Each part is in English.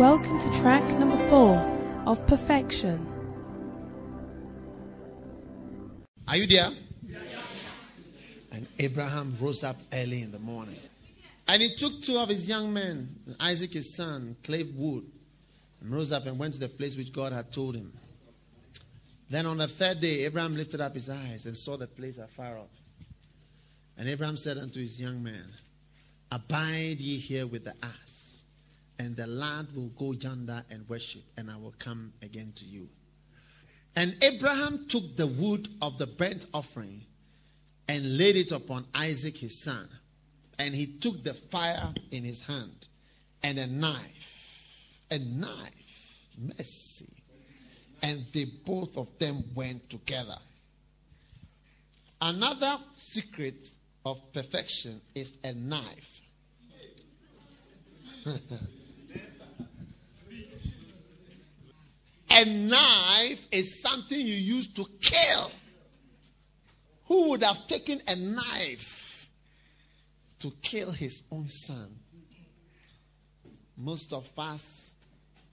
Welcome to track number four of Perfection. Are you there? And Abraham rose up early in the morning. And he took two of his young men, Isaac his son, clave wood, and rose up and went to the place which God had told him. Then on the third day, Abraham lifted up his eyes and saw the place afar off. And Abraham said unto his young men, Abide ye here with the ass, and the lad will go yonder and worship, and I will come again to you. And Abraham took the wood of the burnt offering and laid it upon Isaac his son. And he took the fire in his hand and a knife, a knife, mercy. And they both of them went together. Another secret of perfection is a knife. a knife is something you use to kill. Who would have taken a knife to kill his own son? Most of us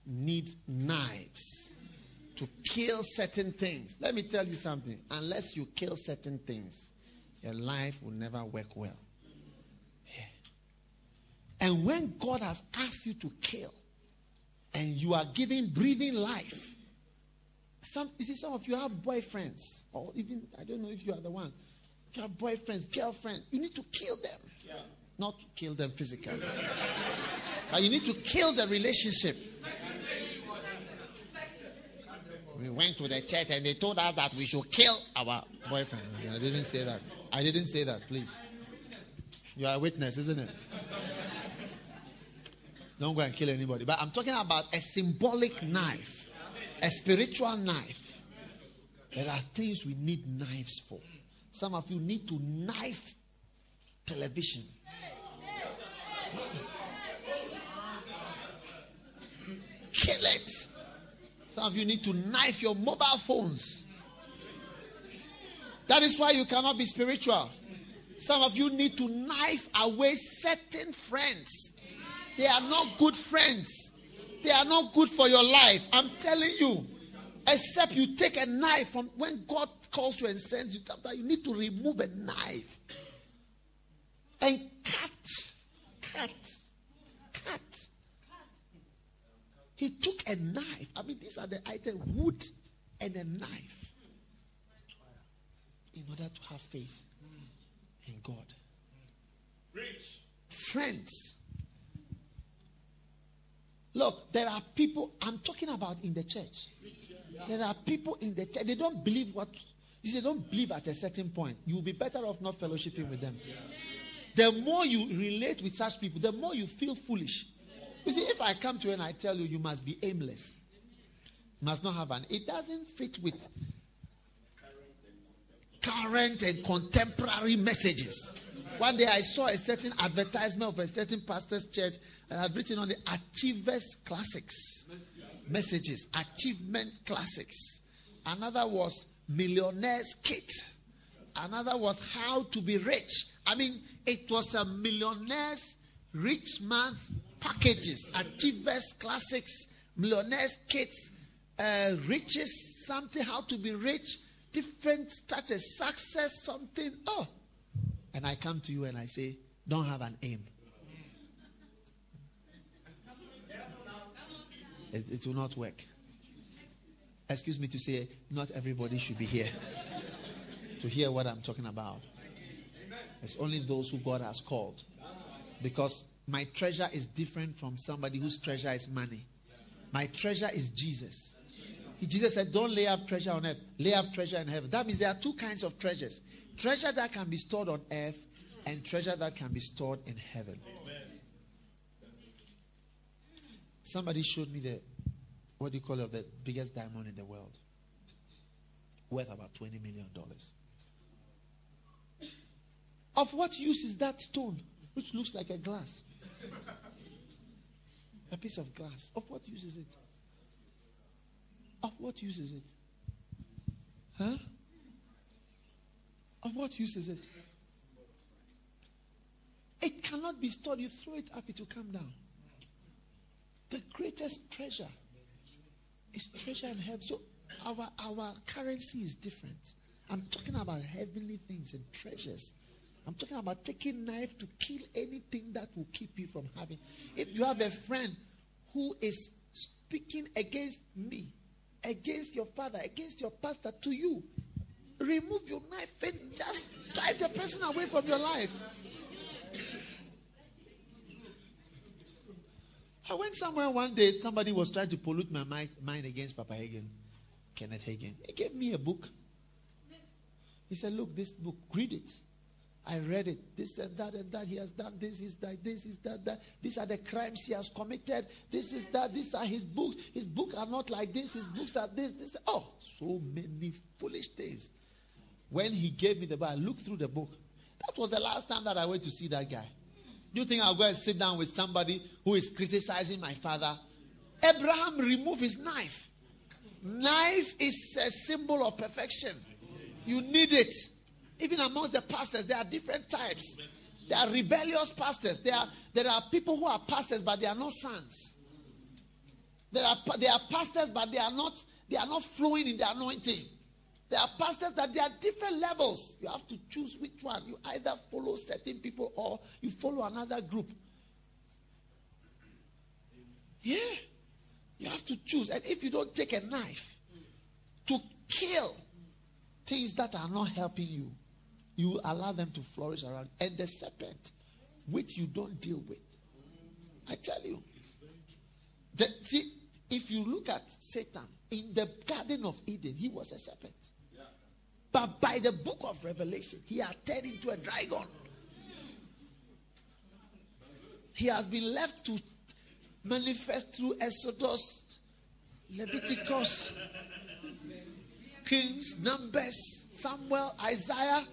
need knives to kill certain things. Let me tell you something. Unless you kill certain things, your life will never work well. Yeah. And when God has asked you to kill, and you are giving breathing life, some you see, some of you have boyfriends, or even I don't know if you are the one. You have boyfriends, girlfriends. You need to kill them, yeah. not kill them physically, but you need to kill the relationship. We went to the church and they told us that we should kill our boyfriend. I didn't say that. I didn't say that, please. You are a witness, isn't it? Don't go and kill anybody. But I'm talking about a symbolic knife, a spiritual knife. There are things we need knives for. Some of you need to knife television. Kill it. Some of you need to knife your mobile phones. That is why you cannot be spiritual. Some of you need to knife away certain friends. They are not good friends. They are not good for your life. I'm telling you. Except you take a knife from when God calls you and sends you, you need to remove a knife and cut, cut, cut. He took a knife. I mean, these are the items wood and a knife in order to have faith in God. Rich. Friends. Look, there are people, I'm talking about in the church. There are people in the church, they don't believe what, they don't believe at a certain point. You'll be better off not fellowshipping with them. The more you relate with such people, the more you feel foolish. You see, if I come to you and I tell you you must be aimless, must not have an, it doesn't fit with current and contemporary messages. One day I saw a certain advertisement of a certain pastor's church and had written on the Achievers Classics messages, Achievement Classics. Another was Millionaire's Kit. Another was How to Be Rich. I mean, it was a millionaire's rich man's packages, Achievers Classics, Millionaire's Kits, uh, Riches, something, How to Be Rich, different status, success, something. Oh. And I come to you and I say, don't have an aim. It, it will not work. Excuse me to say, not everybody should be here to hear what I'm talking about. It's only those who God has called. Because my treasure is different from somebody whose treasure is money. My treasure is Jesus. Jesus said, Don't lay up treasure on earth, lay up treasure in heaven. That means there are two kinds of treasures treasure that can be stored on earth and treasure that can be stored in heaven. Somebody showed me the, what do you call it, the biggest diamond in the world, worth about $20 million. Of what use is that stone, which looks like a glass? A piece of glass. Of what use is it? Of what use is it? Huh? Of what use is it? It cannot be stored. You throw it up, it will come down. The greatest treasure is treasure in heaven. So our our currency is different. I'm talking about heavenly things and treasures. I'm talking about taking knife to kill anything that will keep you from having. If you have a friend who is speaking against me, against your father, against your pastor to you, remove your knife and just drive the person away from your life. I went somewhere one day, somebody was trying to pollute my mind, against Papa Hagin, Kenneth Hagin. He gave me a book. He said, Look, this book, read it. I read it. This and that and that. He has done this, is that, this is that, that. These are the crimes he has committed. This is that. These are his books. His books are not like this. His books are this. This. Oh, so many foolish things. When he gave me the book, I looked through the book. That was the last time that I went to see that guy. Do you think I'll go and sit down with somebody who is criticizing my father? Abraham removed his knife. Knife is a symbol of perfection. You need it. Even amongst the pastors, there are different types. There are rebellious pastors. There are, there are people who are pastors, but they are not sons. There are, there are pastors, but they are not, they are not flowing in the anointing. There are pastors that there are different levels. You have to choose which one. You either follow certain people or you follow another group. Yeah. You have to choose. And if you don't take a knife to kill things that are not helping you, you allow them to flourish around. And the serpent, which you don't deal with. I tell you. The, see, if you look at Satan in the Garden of Eden, he was a serpent. But by the book of Revelation, he had turned into a dragon. He has been left to manifest through Exodus, Leviticus, Kings, Numbers, Samuel, Isaiah,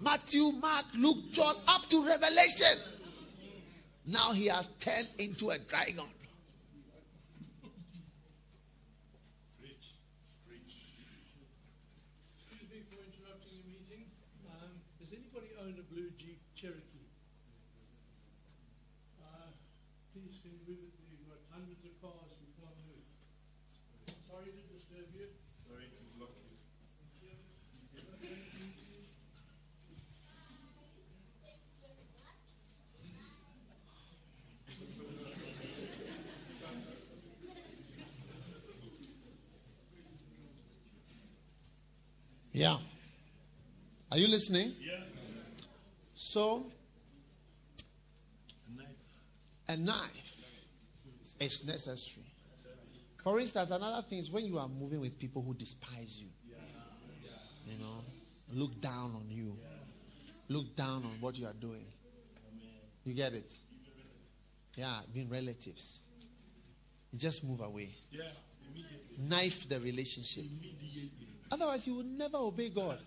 Matthew, Mark, Luke, John, up to Revelation. Now he has turned into a dragon. Excuse me for interrupting your meeting. Um, does anybody own a blue Jeep Cherokee? Uh, please can you move it? We've got hundreds of cars we can't move. Sorry to disturb you. Sorry to block you. Yeah. Are you listening? Yeah. So, a knife is necessary. For instance, another thing is when you are moving with people who despise you, you know, look down on you, look down on what you are doing. You get it? Yeah, being relatives. You just move away. Knife the relationship. Otherwise, you will never obey God.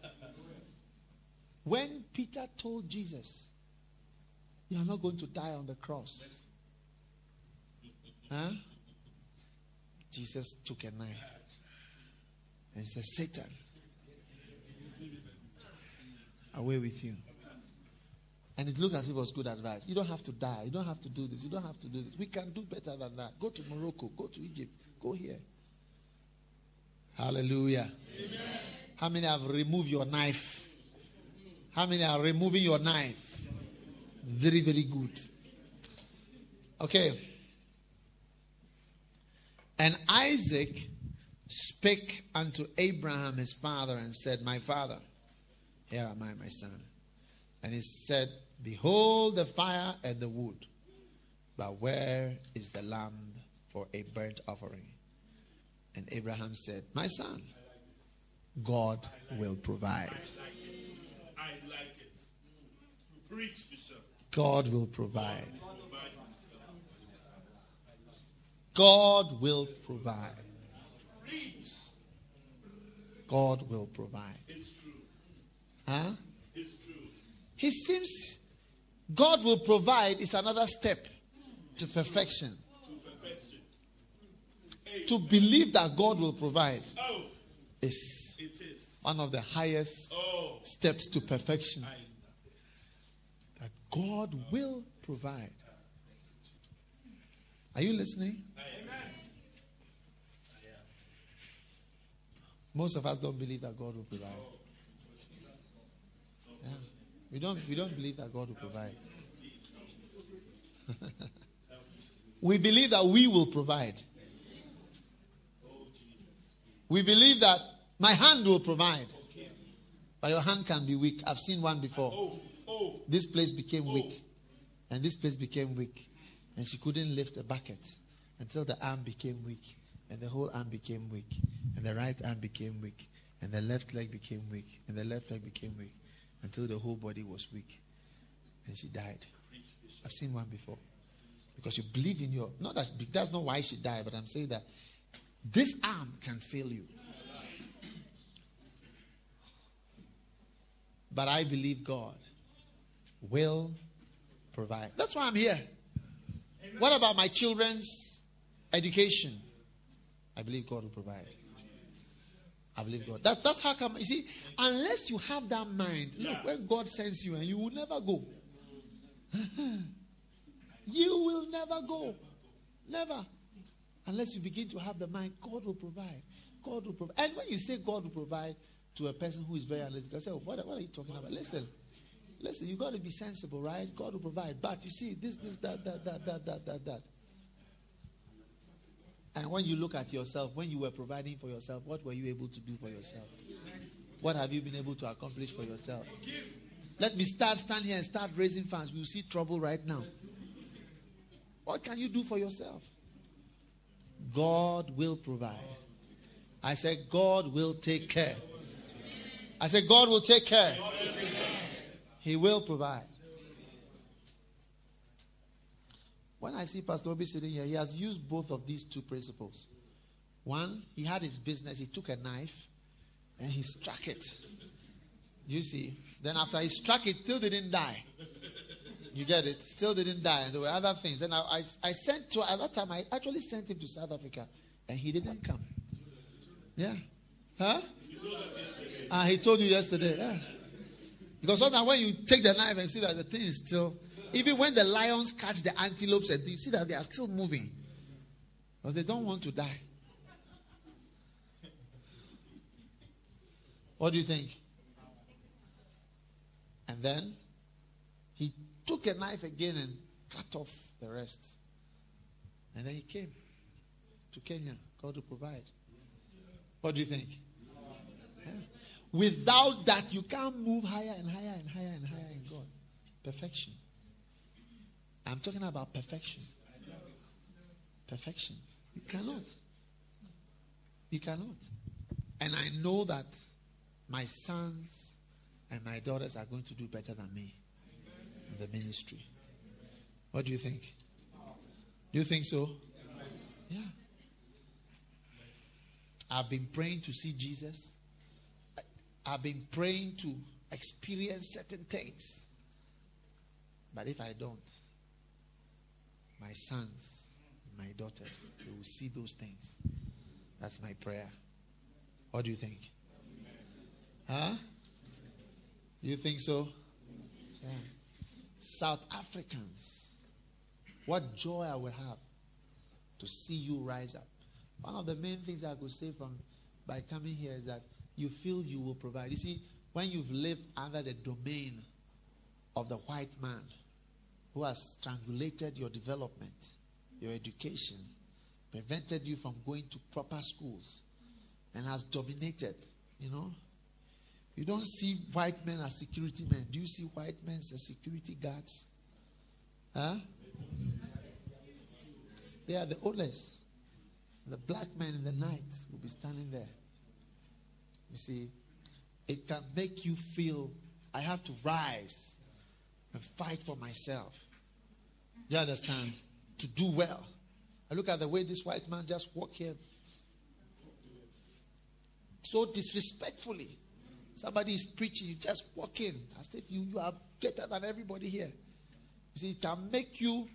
When Peter told Jesus, You are not going to die on the cross. Huh? Jesus took a knife and said, Satan, away with you. And it looked as if it was good advice. You don't have to die. You don't have to do this. You don't have to do this. We can do better than that. Go to Morocco. Go to Egypt. Go here. Hallelujah. Amen. How many have removed your knife? How many are removing your knife? Very, very good. Okay. And Isaac spake unto Abraham his father and said, My father, here am I, my son. And he said, Behold the fire and the wood, but where is the lamb for a burnt offering? And Abraham said, My son, God will provide. I like it. Preach, Bishop. God will provide. God will provide. God will provide. It's true. Huh? It's true. He seems God will provide is another step. To perfection. To believe that God will provide Oh, is it is. one of the highest Oh, steps to perfection. That God will provide. Are you listening? Most of us don't believe that God will provide. Yeah. We don't we don't believe that God will provide. we believe that we will provide. We believe that my hand will provide. But your hand can be weak. I've seen one before. Oh, oh, This place became oh. weak. And this place became weak. And she couldn't lift a bucket until the arm became weak. And the whole arm became weak. And the right arm became weak. And the left leg became weak. And the left leg became weak. Until the whole body was weak. And she died. I've seen one before. Because you believe in your. Not that that's not why she died, but I'm saying that this arm can fail you. But I believe God will provide. That's why I'm here. What about my children's education? I believe God will provide. I believe God. That's, that's how come. You see, unless you have that mind, look, when God sends you and you will never go. you will never go. Never. Unless you begin to have the mind, God will provide. God will provide. And when you say God will provide to a person who is very analytical, I say, oh, what, what are you talking about? Listen. Listen, you've got to be sensible, right? God will provide. But you see, this, this, that, that, that, that, that, that, that. And when you look at yourself, when you were providing for yourself, what were you able to do for yourself? What have you been able to accomplish for yourself? Let me start, stand here and start raising funds. We'll see trouble right now. What can you do for yourself? God will provide. I said, God will take care. I said, God will take care. He will provide. When I see Pastor Obi sitting here, he has used both of these two principles. One, he had his business, he took a knife and he struck it. You see? Then after he struck it, still didn't die. You get it? Still didn't die. And there were other things. And I, I, I sent to, at that time, I actually sent him to South Africa. And he didn't come. Yeah. Huh? Ah, he told you yesterday. Yeah. Because sometimes when you take the knife and see that the thing is still, even when the lions catch the antelopes and you see that they are still moving. Because they don't want to die. What do you think? And then he took a knife again and cut off the rest. And then he came to Kenya. God to provide. What do you think? Yeah. Without that, you can't move higher and higher and higher and higher in God. Perfection. I'm talking about perfection. Perfection. You cannot. You cannot. And I know that my sons and my daughters are going to do better than me the ministry. What do you think? Do you think so? Yeah. I've been praying to see Jesus. I've been praying to experience certain things. But if I don't, my sons, my daughters, they will see those things. That's my prayer. What do you think? Huh? You think so? Yeah. South Africans, what joy I would have to see you rise up. One of the main things I could say from by coming here is that you feel you will provide. You see, when you've lived under the domain of the white man who has strangulated your development, your education, prevented you from going to proper schools, and has dominated, you know. You don't see white men as security men. Do you see white men as security guards? Huh? They are the oldest. The black man in the night will be standing there. You see, it can make you feel I have to rise and fight for myself. Do you understand? To do well. I look at the way this white man just walked here so disrespectfully. Somebody is preaching, you just walk in as if you, you are greater than everybody here. You see, it can make you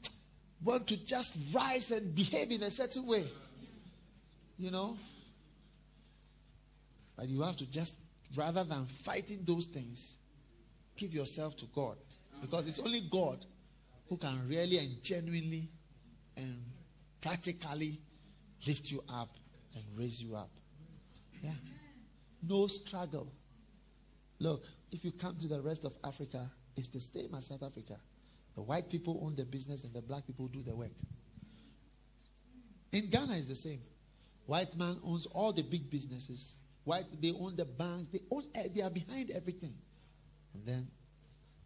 want to just rise and behave in a certain way. You know? But you have to just, rather than fighting those things, give yourself to God. Because it's only God who can really and genuinely and practically lift you up and raise you up. Yeah. No struggle. Look, if you come to the rest of Africa, it's the same as South Africa. The white people own the business and the black people do the work. In Ghana, it's the same. White man owns all the big businesses. White, they own the banks. They own. eh, They are behind everything. And then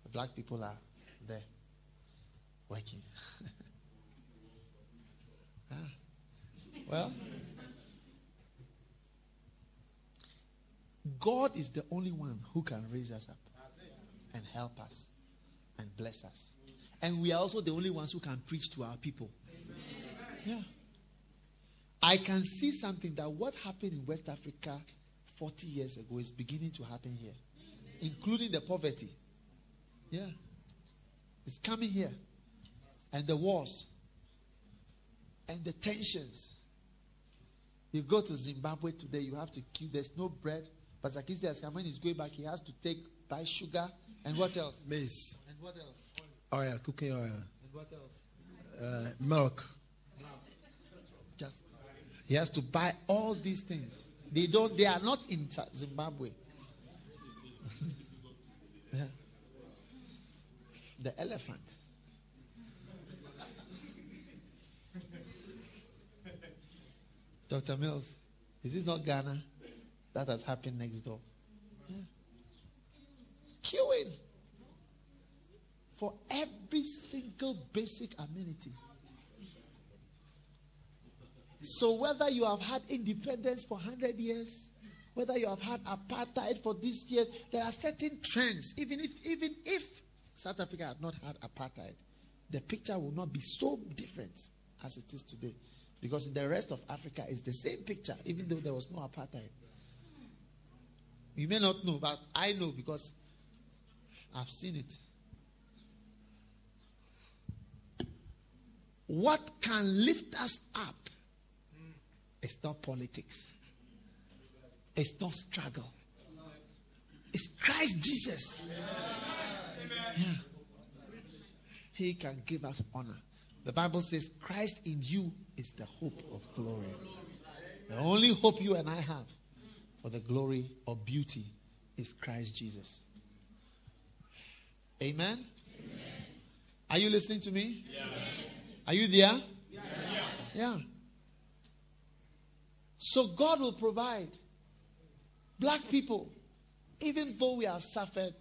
the black people are there working. ah. Well, God is the only one who can raise us up and help us and bless us. And we are also the only ones who can preach to our people. Yeah. I can see something that what happened in West Africa 40 years ago is beginning to happen here, including the poverty. Yeah. It's coming here. And the wars. And the tensions. You go to Zimbabwe today, you have to queue. There's no bread. Pastor Kisti has come when he's going back, he has to take buy sugar and what else? Maize, And what else? oil, cooking oil, And what else? uh, milk. Just he has to buy all these things. They don't. They are not in Zimbabwe. Yeah. The elephant. Dr. Mills, is this not Ghana? That has happened next door. Yeah. Queuing for every single basic amenity. So whether you have had independence for 100 years, whether you have had apartheid for these years, there are certain trends. Even if, even if South Africa had not had apartheid, the picture will not be so different as it is today. Because in the rest of Africa, it's the same picture, even though there was no apartheid. You may not know, but I know because I've seen it. What can lift us up it's not politics. It's not struggle. It's Christ Jesus. Yeah. He can give us honor. The Bible says, Christ in you is the hope of glory. The only hope you and I have for the glory or beauty is Christ Jesus. Amen? Are you listening to me? Are you there? yeah. So God will provide. Black people, even though we have suffered,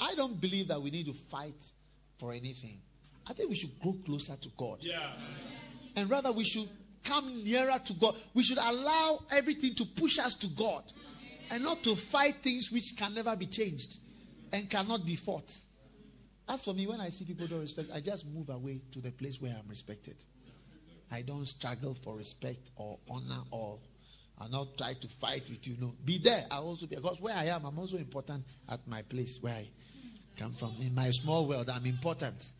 I don't believe that we need to fight for anything. I think we should grow closer to God. Yeah. And rather, we should come nearer to God. We should allow everything to push us to God and not to fight things which can never be changed and cannot be fought. As for me, when I see people don't respect, I just move away to the place where I'm respected. I don't struggle for respect or honor or I'll not try to fight with you. No, be there. I also be because where I am, I'm also important at my place where I come from. In my small world, I'm important.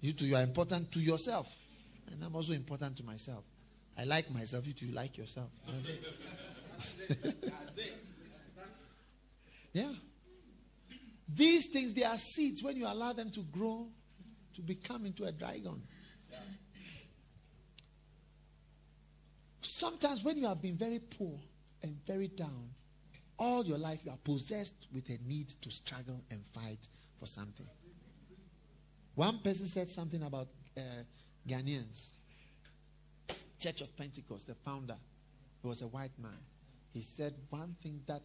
You too, you are important to yourself, and I'm also important to myself. I like myself. You too, like yourself. That's it. yeah. These things, they are seeds when you allow them to grow to become into a dragon. Sometimes when you have been very poor and very down, all your life you are possessed with a need to struggle and fight for something. One person said something about uh, Ghanaians. Church of Pentecost, the founder, he was a white man. He said one thing that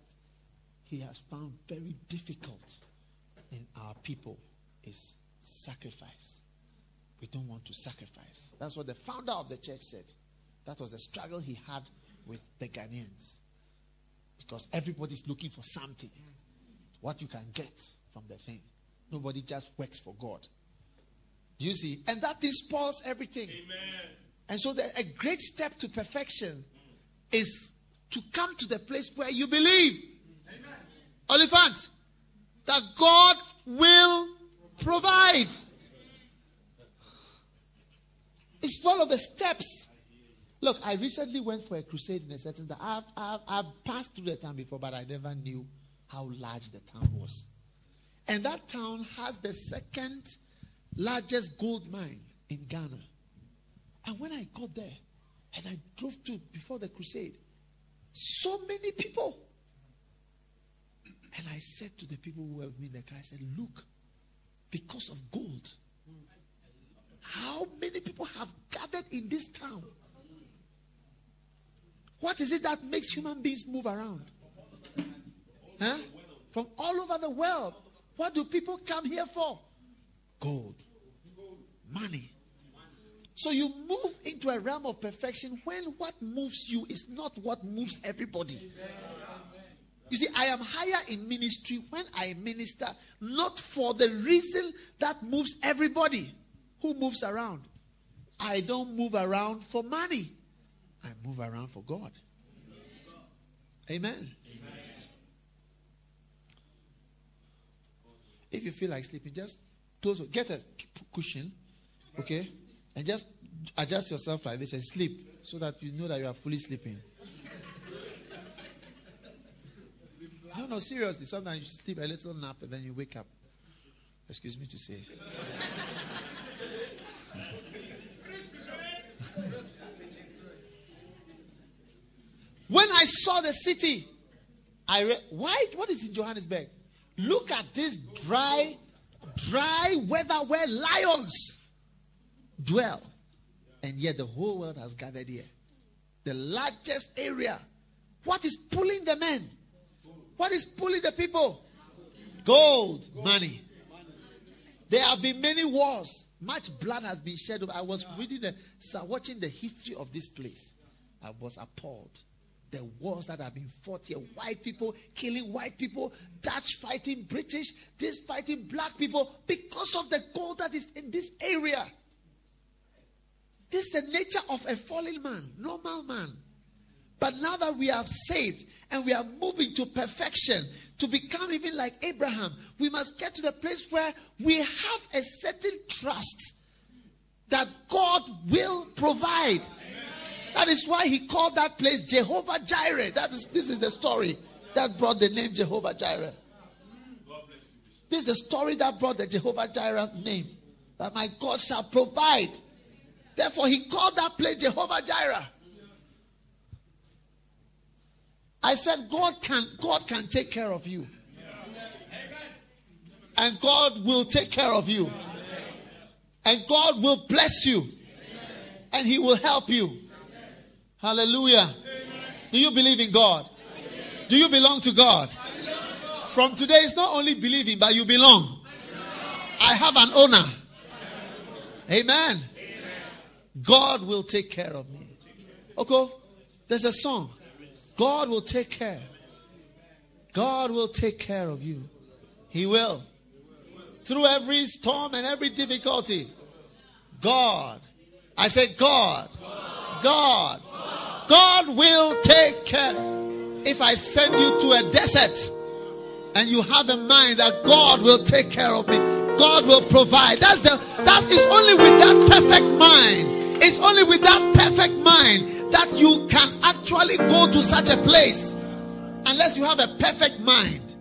he has found very difficult in our people is sacrifice. We don't want to sacrifice. That's what the founder of the church said. That was the struggle he had with the Ghanaians. Because everybody's looking for something. What you can get from the thing. Nobody just works for God. Do you see? And that thing spoils everything. Amen. And so the, a great step to perfection is to come to the place where you believe. Oliphant, that God will provide. It's one of the steps. Look, I recently went for a crusade in a certain town. I've, I've, I've passed through the town before, but I never knew how large the town was. And that town has the second largest gold mine in Ghana. And when I got there, And I drove to before the crusade. So many people. And I said to the people who were with me in the car, I said, Look, because of gold, how many people have gathered in this town? What is it that makes human beings move around? Huh? From all over the world. What do people come here for? Gold, money. So you move into a realm of perfection when what moves you is not what moves everybody. You see, I am higher in ministry when I minister, not for the reason that moves everybody who moves around. I don't move around for money, I move around for God. Amen. If you feel like sleeping, just close, get a cushion, okay, and just adjust yourself like this and sleep so that you know that you are fully sleeping. No, no, seriously. Sometimes you sleep a little nap and then you wake up. Excuse me to say. when I saw the city, I read, why? What is in Johannesburg? Look at this dry, dry weather where lions dwell. And yet the whole world has gathered here. The largest area. What is pulling the men? What is pulling the people? Gold, money. There have been many wars. Much blood has been shed. I was reading, the, watching the history of this place. I was appalled. The wars that have been fought here, white people killing white people, Dutch fighting British, this fighting black people because of the gold that is in this area. This is the nature of a fallen man, normal man. But now that we are saved and we are moving to perfection, to become even like Abraham, we must get to the place where we have a certain trust that God will provide. That is why he called that place Jehovah Jireh. That is, this is the story that brought the name Jehovah Jireh. This is the story that brought the Jehovah Jireh name. That my God shall provide. Therefore, he called that place Jehovah Jireh. I said, God can, God can take care of you. And God will take care of you. And God will bless you. And He will help you. Hallelujah. Do you believe in God? Do you belong to God? From today, it's not only believing, but you belong. I have an owner. Amen. God will take care of me. Okay, there's a song. God will take care. God will take care of you. He will. Through every storm and every difficulty. God. I say God. God. God will take care. If I send you to a desert and you have a mind that God will take care of me, God will provide. That's the that is only with that perfect mind. It's only with that perfect mind that you can actually go to such a place. Unless you have a perfect mind,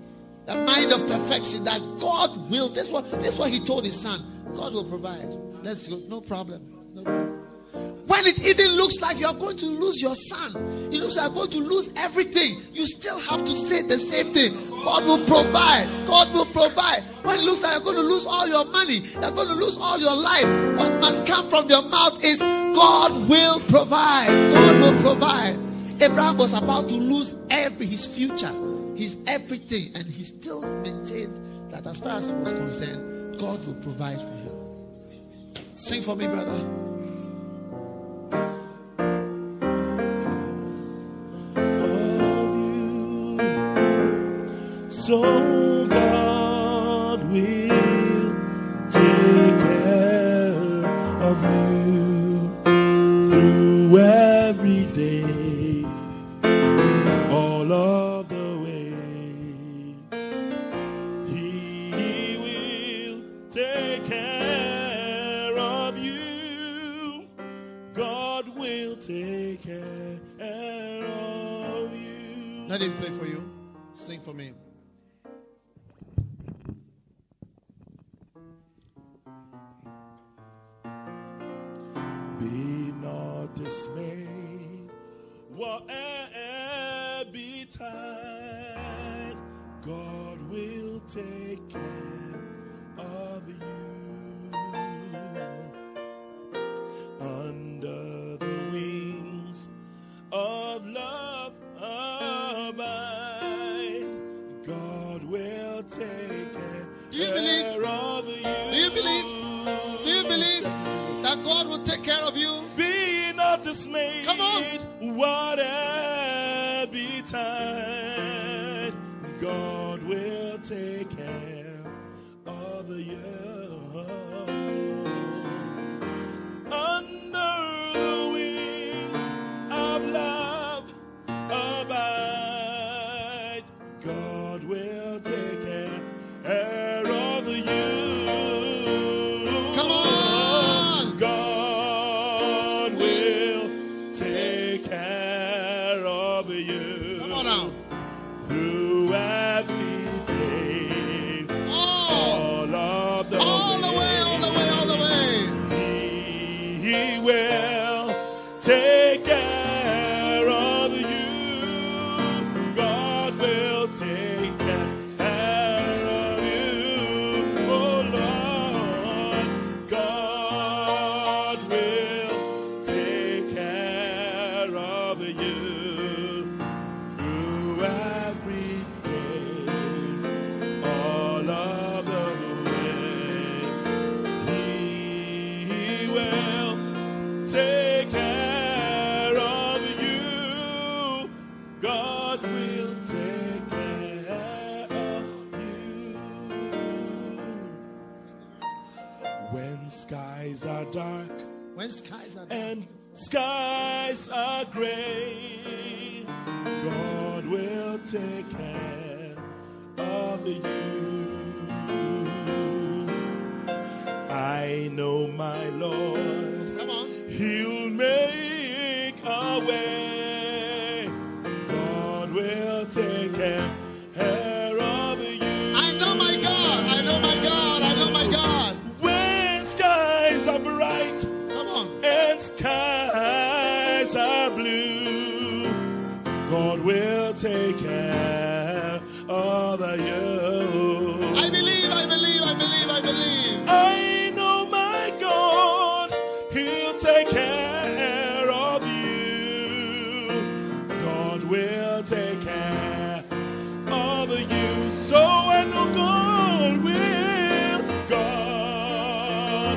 the mind of perfection that God will. This what this what He told His Son. God will provide. Let's go. No problem. No problem. When it even looks like you are going to lose your son, it looks like going to lose everything, you still have to say the same thing. God will provide. God will provide. When it looks like you're going to lose all your money, you're going to lose all your life, what must come from your mouth is God will provide. God will provide. Abraham was about to lose every his future, his everything, and he still maintained that as far as he was concerned, God will provide for him. Sing for me, brother. So God will take care of you through every day,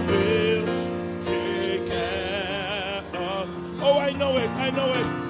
will take care of. Oh, I know it. I know it.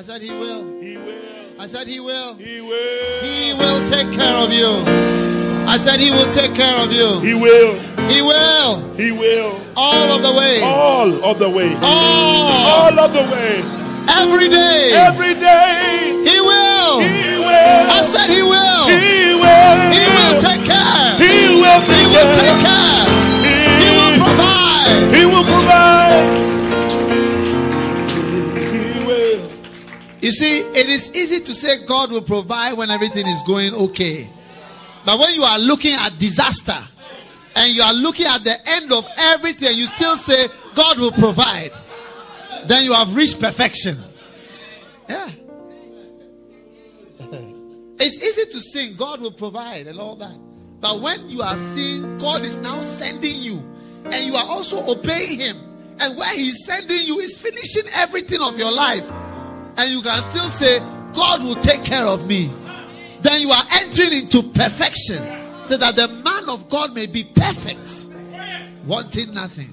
I said he will. He will. I said he will. He will. He will take care of you. I said he will take care of you. He will. He will. He will. All of the way. All of the way. All. All of the way. Every day. Every day. He will. He will. I said he will. He will. He will take care. He will take, he will take care. He, he will provide. He You see, it is easy to say God will provide when everything is going okay. But when you are looking at disaster and you are looking at the end of everything, you still say God will provide, then you have reached perfection. Yeah. It's easy to sing God will provide and all that. But when you are seeing God is now sending you and you are also obeying Him, and where He's sending you is finishing everything of your life, and you can still say, God will take care of me, then you are entering into perfection so that the man of God may be perfect, wanting nothing.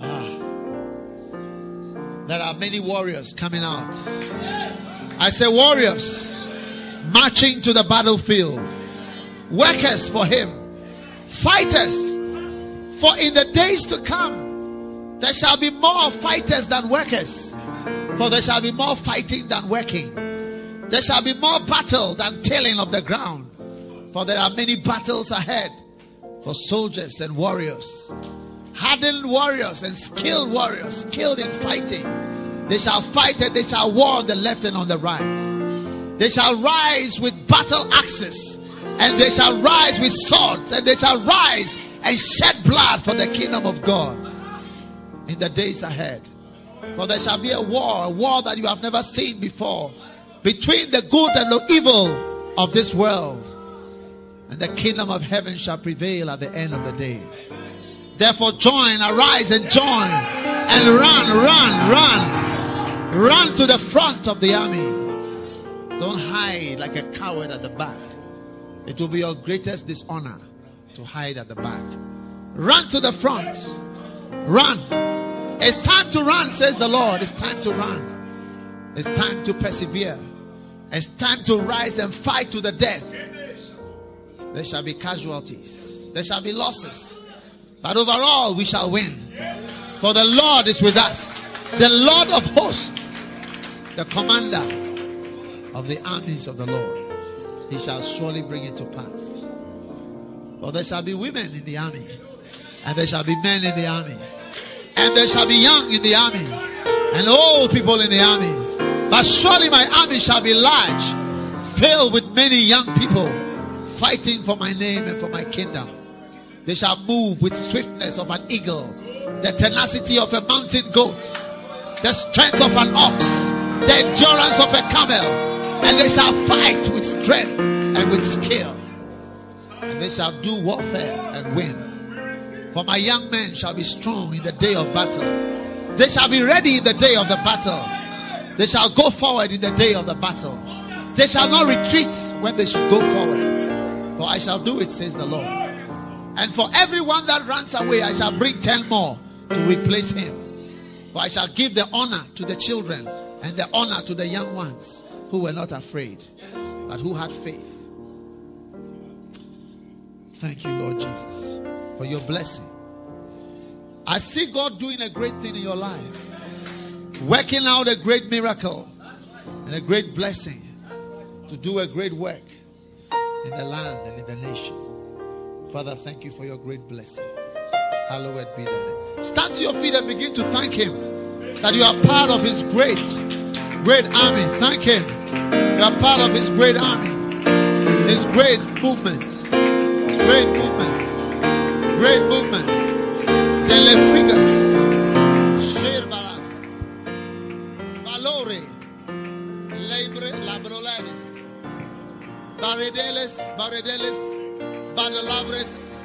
Ah. There are many warriors coming out. I say, warriors marching to the battlefield, workers for Him, fighters. For in the days to come, there shall be more fighters than workers. For there shall be more fighting than working. There shall be more battle than tilling of the ground. For there are many battles ahead for soldiers and warriors. Hardened warriors and skilled warriors, skilled in fighting. They shall fight and they shall war on the left and on the right. They shall rise with battle axes and they shall rise with swords and they shall rise and shed blood for the kingdom of God in the days ahead. For there shall be a war, a war that you have never seen before, between the good and the evil of this world. And the kingdom of heaven shall prevail at the end of the day. Therefore, join, arise and join, and run, run, run, run to the front of the army. Don't hide like a coward at the back. It will be your greatest dishonor to hide at the back. Run to the front. Run. It's time to run, says the Lord. It's time to run. It's time to persevere. It's time to rise and fight to the death. There shall be casualties, there shall be losses. But overall, we shall win. For the Lord is with us, the Lord of hosts, the commander of the armies of the Lord. He shall surely bring it to pass. For there shall be women in the army, and there shall be men in the army, and there shall be young in the army, and old people in the army. But surely my army shall be large, filled with many young people fighting for my name and for my kingdom. They shall move with swiftness of an eagle, the tenacity of a mountain goat, the strength of an ox, the endurance of a camel, and they shall fight with strength and with skill, and they shall do warfare and win. For my young men shall be strong in the day of battle. They shall be ready in the day of the battle. They shall go forward in the day of the battle. They shall not retreat when they should go forward. For I shall do it, says the Lord. And for everyone that runs away, I shall bring ten more to replace him. For I shall give the honor to the children and the honor to the young ones who were not afraid, but who had faith. Thank you, Lord Jesus, for your blessing. I see God doing a great thing in your life, working out a great miracle and a great blessing to do a great work in the land and in the nation. Father, thank you for your great blessing. Hallowed be thy name. Stand to your feet and begin to thank Him that you are part of His great, great army. Thank Him. You are part of His great army, His great movement, great movement, great movement. Telefrigas, Shirbaras, Valore, Lebre, Labroleris, Baredeles, Baredeles. Badalabres,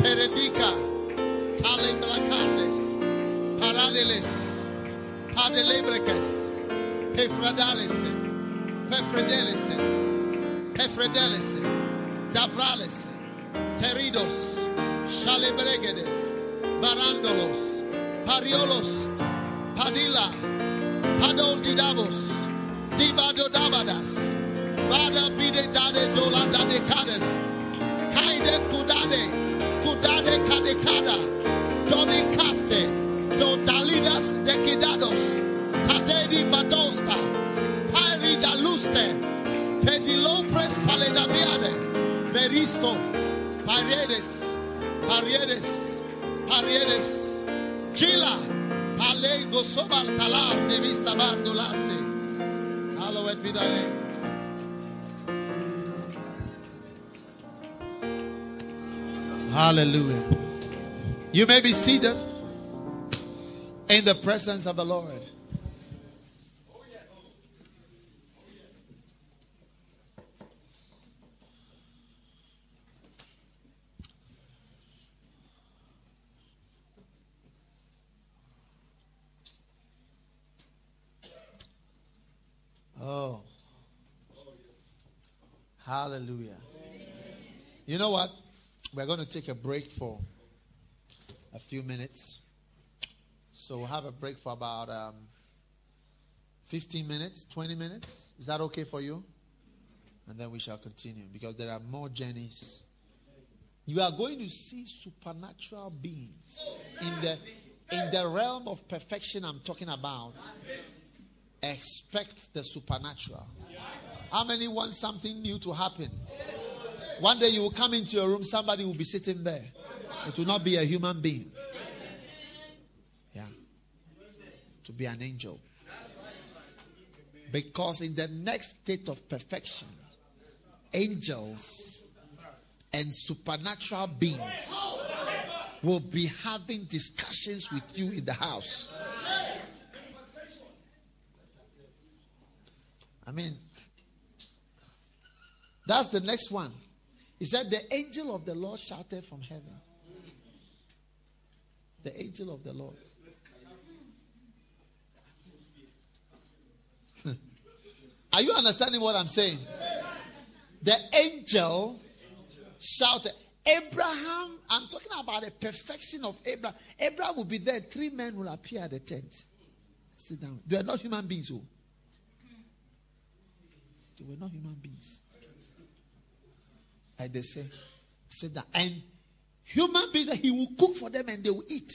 Peredica, Tale Blacandes, Paradeles, Padelebreques, Pefradales, Pefredeles, Pefredeles, Dabrales, Teridos, Shalebregedes, Barandolos, Pariolos, Padilla, Padol didabos. Dibado dabadas. Vada bide dade dola dade kades. Kaide kudade. Kudade kadekada. Doni kaste. Dodalidas dekidados. Tadedi badosta. Pari da luste. Pedilopres paledabiade. Beristo. Paredes. Paredes. Paredes. Chila. Palego sobal talar de vista bandolaste. Hallowed be thy. Hallelujah. You may be seated in the presence of the Lord. Oh. Hallelujah. You know what? We're going to take a break for a few minutes. So we'll have a break for about um, 15 minutes, 20 minutes. Is that okay for you? And then we shall continue because there are more journeys. You are going to see supernatural beings in the in the realm of perfection I'm talking about. Expect the supernatural. How many want something new to happen? One day you will come into your room, somebody will be sitting there. It will not be a human being. Yeah. To be an angel. Because in the next state of perfection, angels and supernatural beings will be having discussions with you in the house. I mean, that's the next one. He said, The angel of the Lord shouted from heaven. The angel of the Lord. Are you understanding what I'm saying? The angel shouted. Abraham, I'm talking about the perfection of Abraham. Abraham will be there. Three men will appear at the tent. Sit down. They are not human beings. Oh. They were not human beings. And they say, said that. And human beings, he will cook for them and they will eat.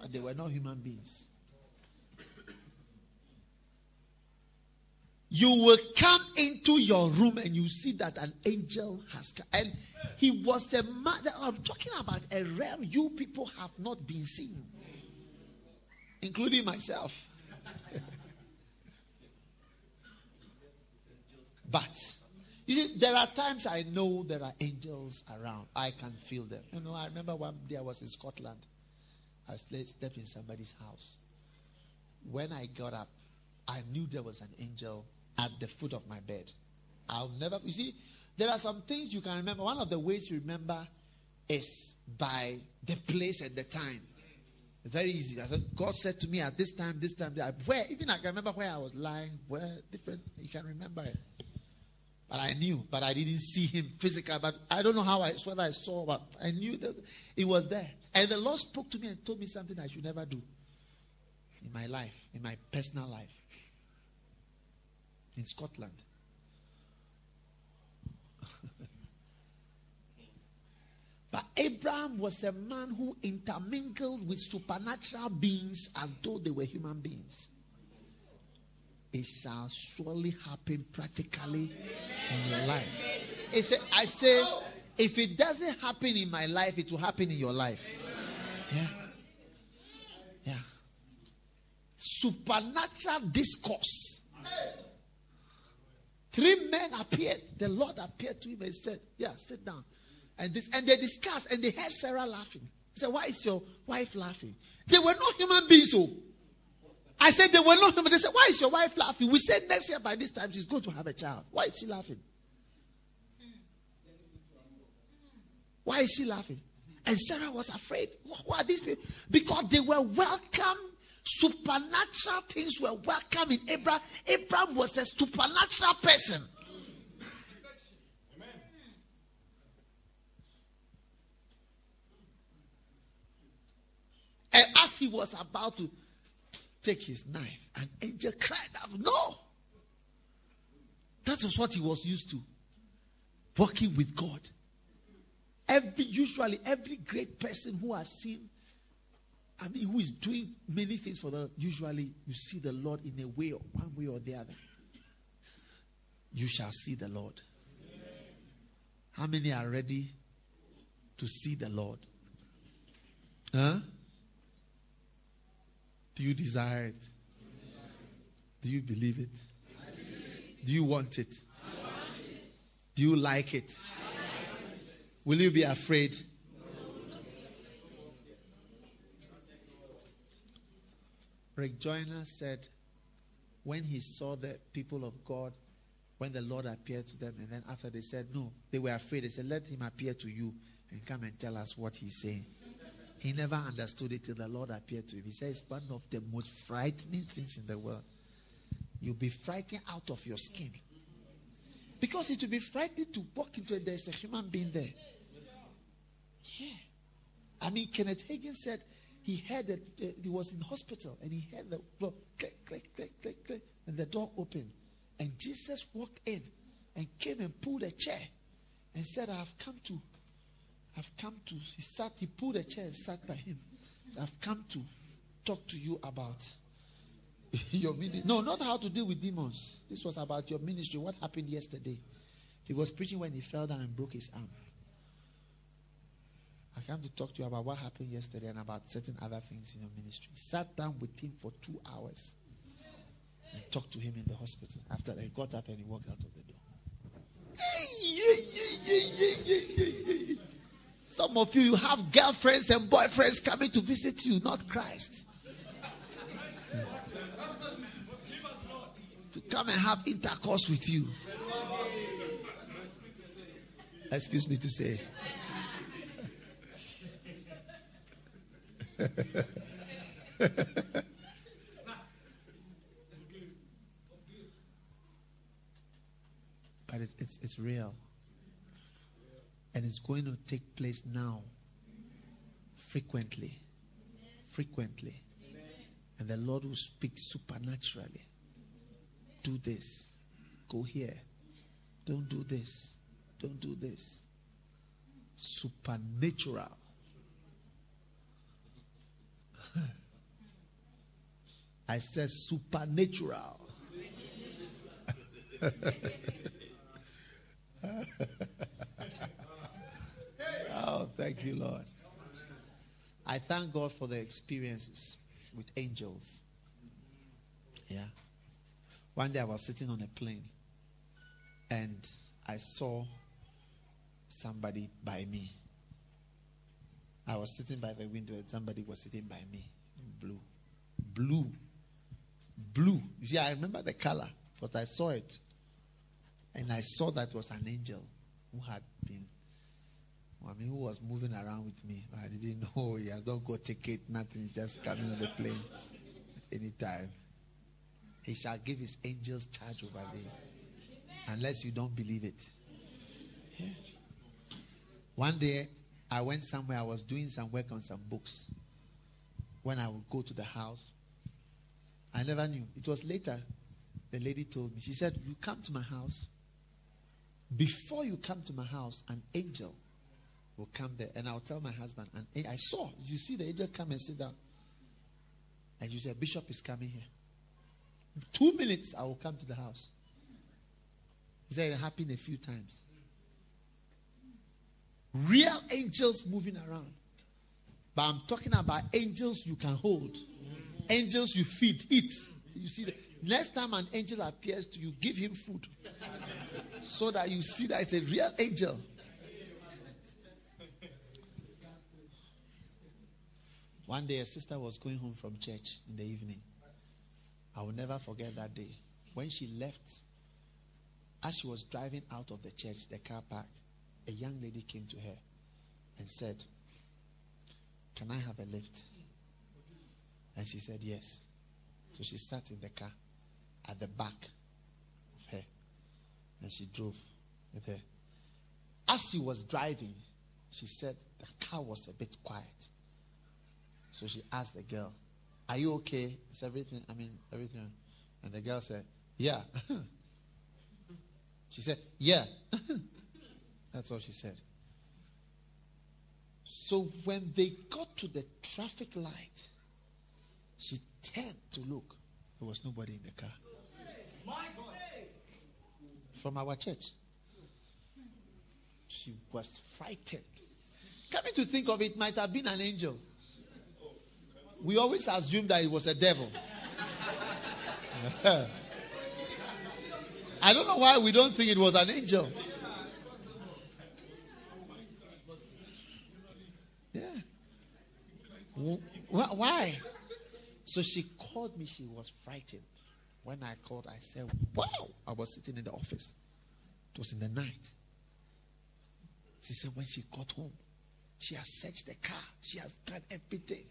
And they were not human beings. You will come into your room and you see that an angel has come. And he was a man. I'm talking about a realm you people have not been seen, including myself. but you see, there are times I know there are angels around. I can feel them. You know, I remember one day I was in Scotland. I stepped in somebody's house. When I got up, I knew there was an angel at the foot of my bed. I'll never, you see, there are some things you can remember. One of the ways you remember is by the place and the time. It's very easy. Said, God said to me at this time, this time, where, even I can remember where I was lying, where different, you can remember it. But I knew, but I didn't see him physically. But I don't know how I, whether I saw, but I knew that it was there. And the Lord spoke to me and told me something I should never do in my life, in my personal life in Scotland. but Abraham was a man who intermingled with supernatural beings as though they were human beings. It shall surely happen practically in your life. I say, if it doesn't happen in my life, it will happen in your life. Yeah. Yeah. Supernatural discourse. Three men appeared. The Lord appeared to him and said, Yeah, sit down. And this and they discussed and they heard Sarah laughing. He said, Why is your wife laughing? They were not human beings. So I said they were not. They said, Why is your wife laughing? We said next year by this time she's going to have a child. Why is she laughing? Why is she laughing? And Sarah was afraid. Who are these people? Because they were welcome supernatural things were welcome in Abraham. Abraham was a supernatural person. And as he was about to take his knife. And angel cried out, No! That was what he was used to. Walking with God. Every usually every great person who has seen, I mean, who is doing many things for the Lord, usually you see the Lord in a way, one way or the other. You shall see the Lord. How many are ready to see the Lord? Huh? Do you desire it? Do you believe it? Do you want it? Do you like it? Will you be afraid? Rick Joyner said, when he saw the people of God, when the Lord appeared to them, and then after they said, No, they were afraid. They said, Let him appear to you and come and tell us what he's saying. He never understood it till the Lord appeared to him. He says, It's one of the most frightening things in the world. You'll be frightened out of your skin. Because it will be frightening to walk into it, there's a human being there. Yeah. I mean, Kenneth Hagin said he heard that uh, he was in hospital and he heard the door click, click, click, click, click, and the door opened. And Jesus walked in and came and pulled a chair and said, I have come to, I've come to, he sat, he pulled a chair and sat by him. I've come to talk to you about your ministry. No, not how to deal with demons. This was about your ministry. What happened yesterday? He was preaching when he fell down and broke his arm. I came to talk to you about what happened yesterday and about certain other things in your ministry. Sat down with him for two hours and talked to him in the hospital. After that, he got up and he walked out of the door. Some of you, you have girlfriends and boyfriends coming to visit you, not Christ. to come and have intercourse with you. Excuse me to say. but it's, it's, it's real. And it's going to take place now. Frequently. Frequently. And the Lord will speak supernaturally. Do this. Go here. Don't do this. Don't do this. Supernatural. I said supernatural. oh, thank you, Lord. I thank God for the experiences with angels. Yeah. One day I was sitting on a plane and I saw somebody by me. I was sitting by the window and somebody was sitting by me blue. Blue. Blue. See, I remember the color, but I saw it. And I saw that was an angel who had been, I mean, who was moving around with me. I didn't know he has not got ticket, nothing, just coming on the plane anytime. He shall give his angels charge over thee. Unless you don't believe it. Yeah. One day, I went somewhere, I was doing some work on some books. When I would go to the house, I never knew. It was later, the lady told me. She said, You come to my house. Before you come to my house, an angel will come there. And I'll tell my husband, and I saw, you see the angel come and sit down. And you say, Bishop is coming here. Two minutes, I will come to the house. He said it happened a few times. Real angels moving around. But I'm talking about angels you can hold, angels you feed, eat. You see, the, next time an angel appears to you, give him food so that you see that it's a real angel. One day, a sister was going home from church in the evening. I will never forget that day. When she left, as she was driving out of the church, the car park, a young lady came to her and said, Can I have a lift? And she said, Yes. So she sat in the car at the back of her and she drove with her. As she was driving, she said the car was a bit quiet. So she asked the girl, Are you okay? Is everything? I mean, everything. And the girl said, Yeah. she said, Yeah. That's all she said. So when they got to the traffic light, she turned to look. There was nobody in the car. From our church. She was frightened. Coming to think of it, might have been an angel. We always assume that it was a devil. I don't know why we don't think it was an angel. Yeah. Wh- wh- Why? So she called me. She was frightened. When I called, I said, Wow. I was sitting in the office. It was in the night. She said, When she got home, she has searched the car, she has done everything.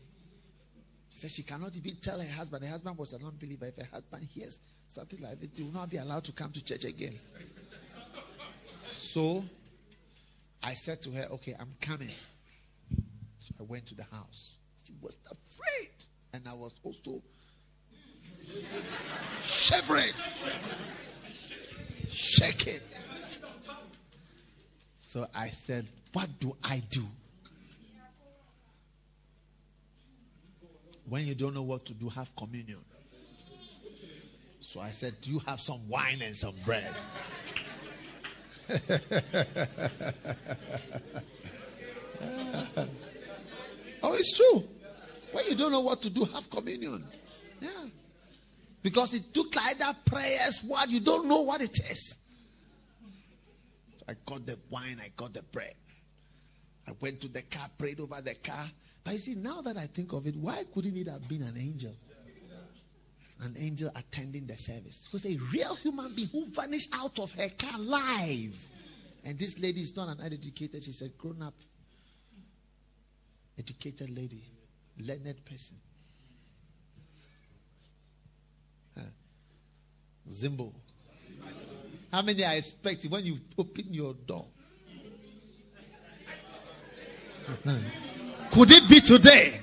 She said she cannot even tell her husband. Her husband was a non-believer. If her husband hears something like this, he will not be allowed to come to church again. So I said to her, Okay, I'm coming. So I went to the house. She was afraid. And I was also shivering, shaking. So I said, What do I do? When you don't know what to do, have communion. So I said, Do you have some wine and some bread? oh, it's true. When you don't know what to do, have communion. Yeah. Because it took like that prayers, what you don't know what it is. So I got the wine, I got the bread. I went to the car, prayed over the car. But you see, now that I think of it, why couldn't it have been an angel? An angel attending the service. It was a real human being who vanished out of her car alive. And this lady is not an uneducated, she's a grown up, educated lady, learned person. Zimbo. How many are expecting when you open your door? Could it be today?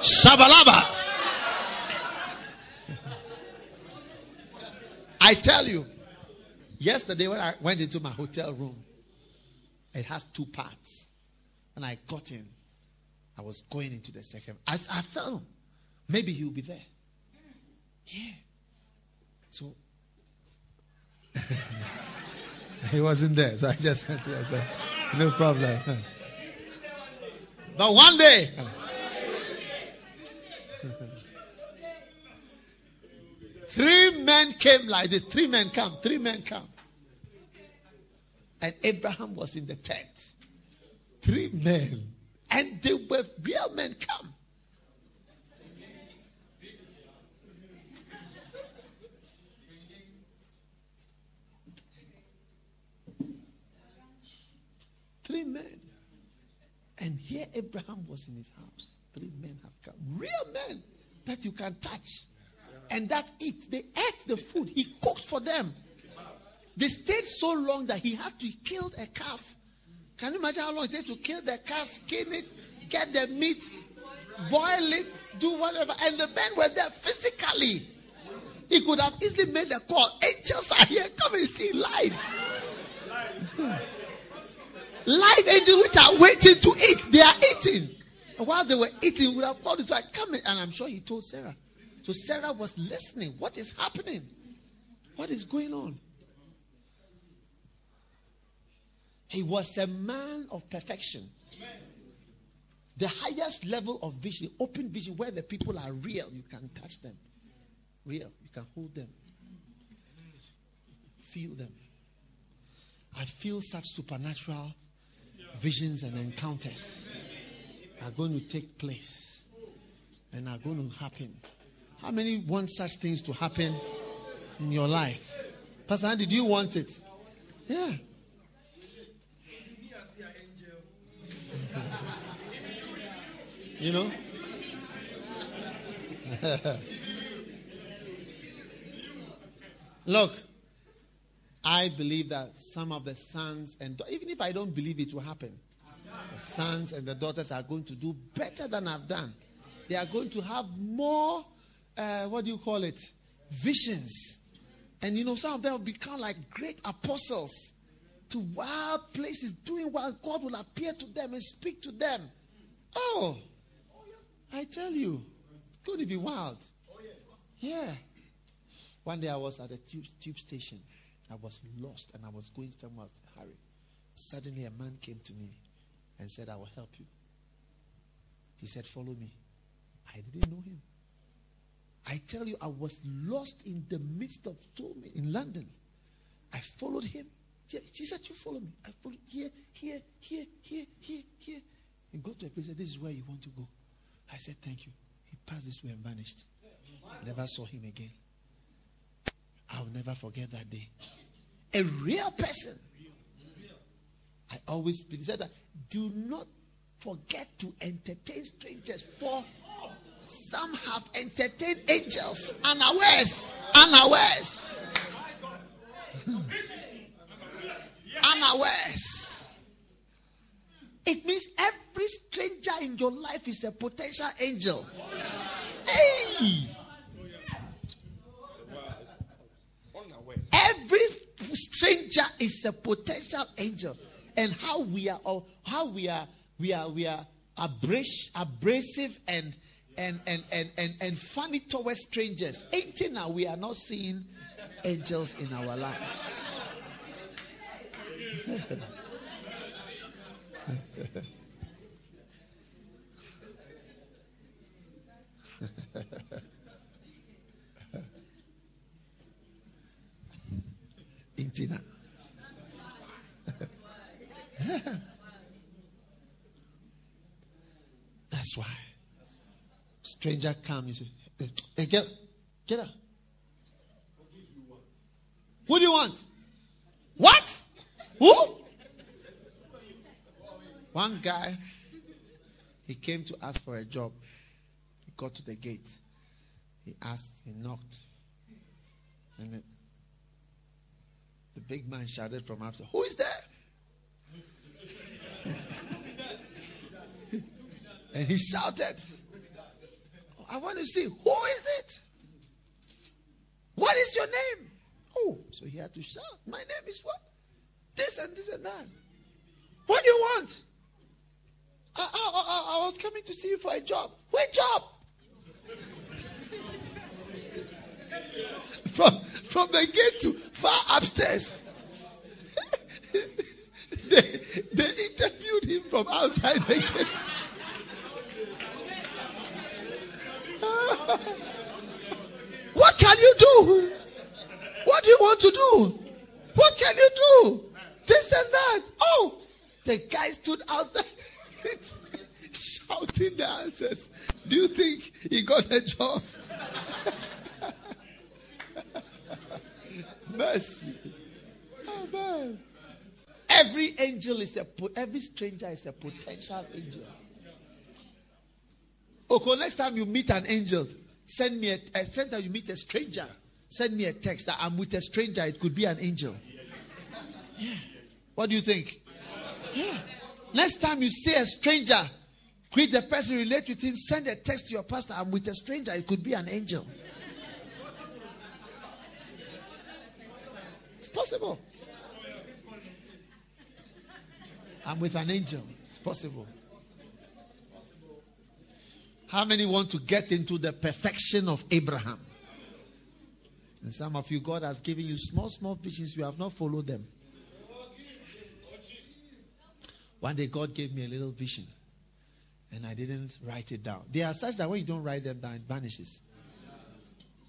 Shabalaba. I tell you, yesterday when I went into my hotel room, it has two parts. And I got in. I was going into the second. I, I felt maybe he'll be there. Yeah. So he wasn't there. So I just said no problem. But one day, three men came like this. Three men come. Three men come. And Abraham was in the tent. Three men. And they were real men come. Three men. And here Abraham was in his house. Three men have come. Real men that you can touch. And that eat. They ate the food. He cooked for them. They stayed so long that he had to kill a calf. Can you imagine how long it takes to kill the calf, skin it, get the meat, boil it, do whatever? And the men were there physically. He could have easily made a call. Angels are here. Come and see live. Live angels which are waiting to eat. They are eating. And while they were eating, would have called wife, come in. And I'm sure he told Sarah. So Sarah was listening. What is happening? What is going on? He was a man of perfection. The highest level of vision, open vision, where the people are real, you can touch them. Real, you can hold them, feel them. I feel such supernatural visions and encounters are going to take place and are going to happen. How many want such things to happen in your life? Pastor, did you want it? Yeah. You know? Look, I believe that some of the sons and even if I don't believe it will happen, the sons and the daughters are going to do better than I've done. They are going to have more, uh, what do you call it? Visions. And you know, some of them will become like great apostles to wild places, doing what God will appear to them and speak to them. Oh, I tell you, it's going to be wild. Yeah. One day I was at a tube, tube station. I was lost and I was going somewhere. Hurry. Suddenly a man came to me and said, I will help you. He said, Follow me. I didn't know him. I tell you, I was lost in the midst of so many in London. I followed him. She said, You follow me. I followed here, here, here, here, here, here. He got to a place said, This is where you want to go. I said, Thank you. He passed this way and vanished. Never saw him again. I'll never forget that day. A real person. I always said that do not forget to entertain strangers, for some have entertained angels unawares. Unawares. unawares. It means every stranger in your life is a potential angel. Hey! Every stranger is a potential angel. And how we are all how we are we are we are abrasive, abrasive and and and and and, and funny towards strangers. Until now we are not seeing angels in our lives. Intina. That's why. Stranger come, you say, hey, hey, get, get up. Who do you want? What? Who? One guy, he came to ask for a job. He got to the gate. He asked, he knocked. And big man shouted from outside, Who is there? and he shouted, I want to see, who is it? What is your name? Oh, so he had to shout, My name is what? This and this and that. What do you want? I, I, I, I was coming to see you for a job. What job? from, from the gate to far upstairs. they, they interviewed him from outside the gate. what can you do? What do you want to do? What can you do? This and that. Oh, the guy stood outside shouting the answers. Do you think he got a job? Mercy. Man. Every angel is a every stranger is a potential angel. Okay, next time you meet an angel, send me a, a send time you meet a stranger, send me a text that I'm with a stranger. It could be an angel. Yeah. What do you think? Yeah. Next time you see a stranger, greet the person, relate with him, send a text to your pastor. I'm with a stranger. It could be an angel. It's possible. I'm with an angel. It's possible. How many want to get into the perfection of Abraham? And some of you, God has given you small, small visions. You have not followed them. One day, God gave me a little vision, and I didn't write it down. They are such that when you don't write them down, it vanishes.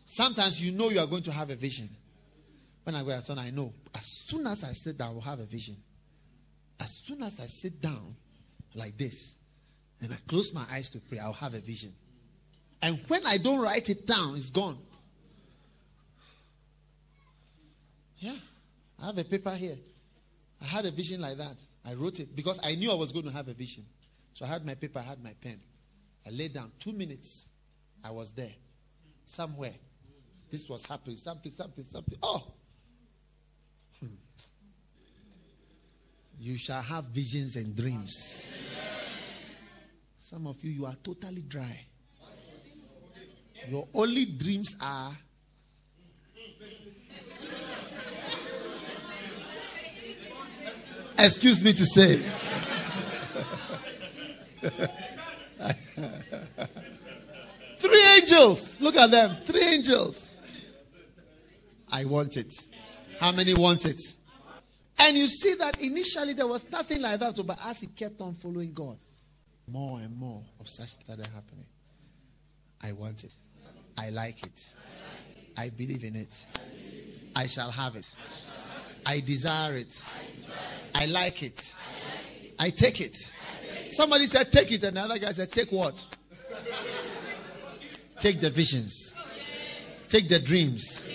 Sometimes you know you are going to have a vision. When I go outside, I know as soon as I sit down, I will have a vision. As soon as I sit down like this and I close my eyes to pray, I'll have a vision. And when I don't write it down, it's gone. Yeah. I have a paper here. I had a vision like that. I wrote it because I knew I was going to have a vision. So I had my paper, I had my pen. I laid down two minutes. I was there. Somewhere. This was happening. Something, something, something. Oh! You shall have visions and dreams. Some of you, you are totally dry. Your only dreams are excuse me to say. Three angels. Look at them. Three angels. I want it. How many want it? And you see that initially there was nothing like that, but as he kept on following God, more and more of such started happening. I want it. I like it. I believe in it. I shall have it. I desire it. I like it. I take it. Somebody said, Take it. And another guy said, Take what? Take the visions. Take the dreams.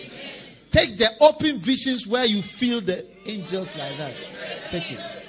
Take the open visions where you feel the angels like that. Take it.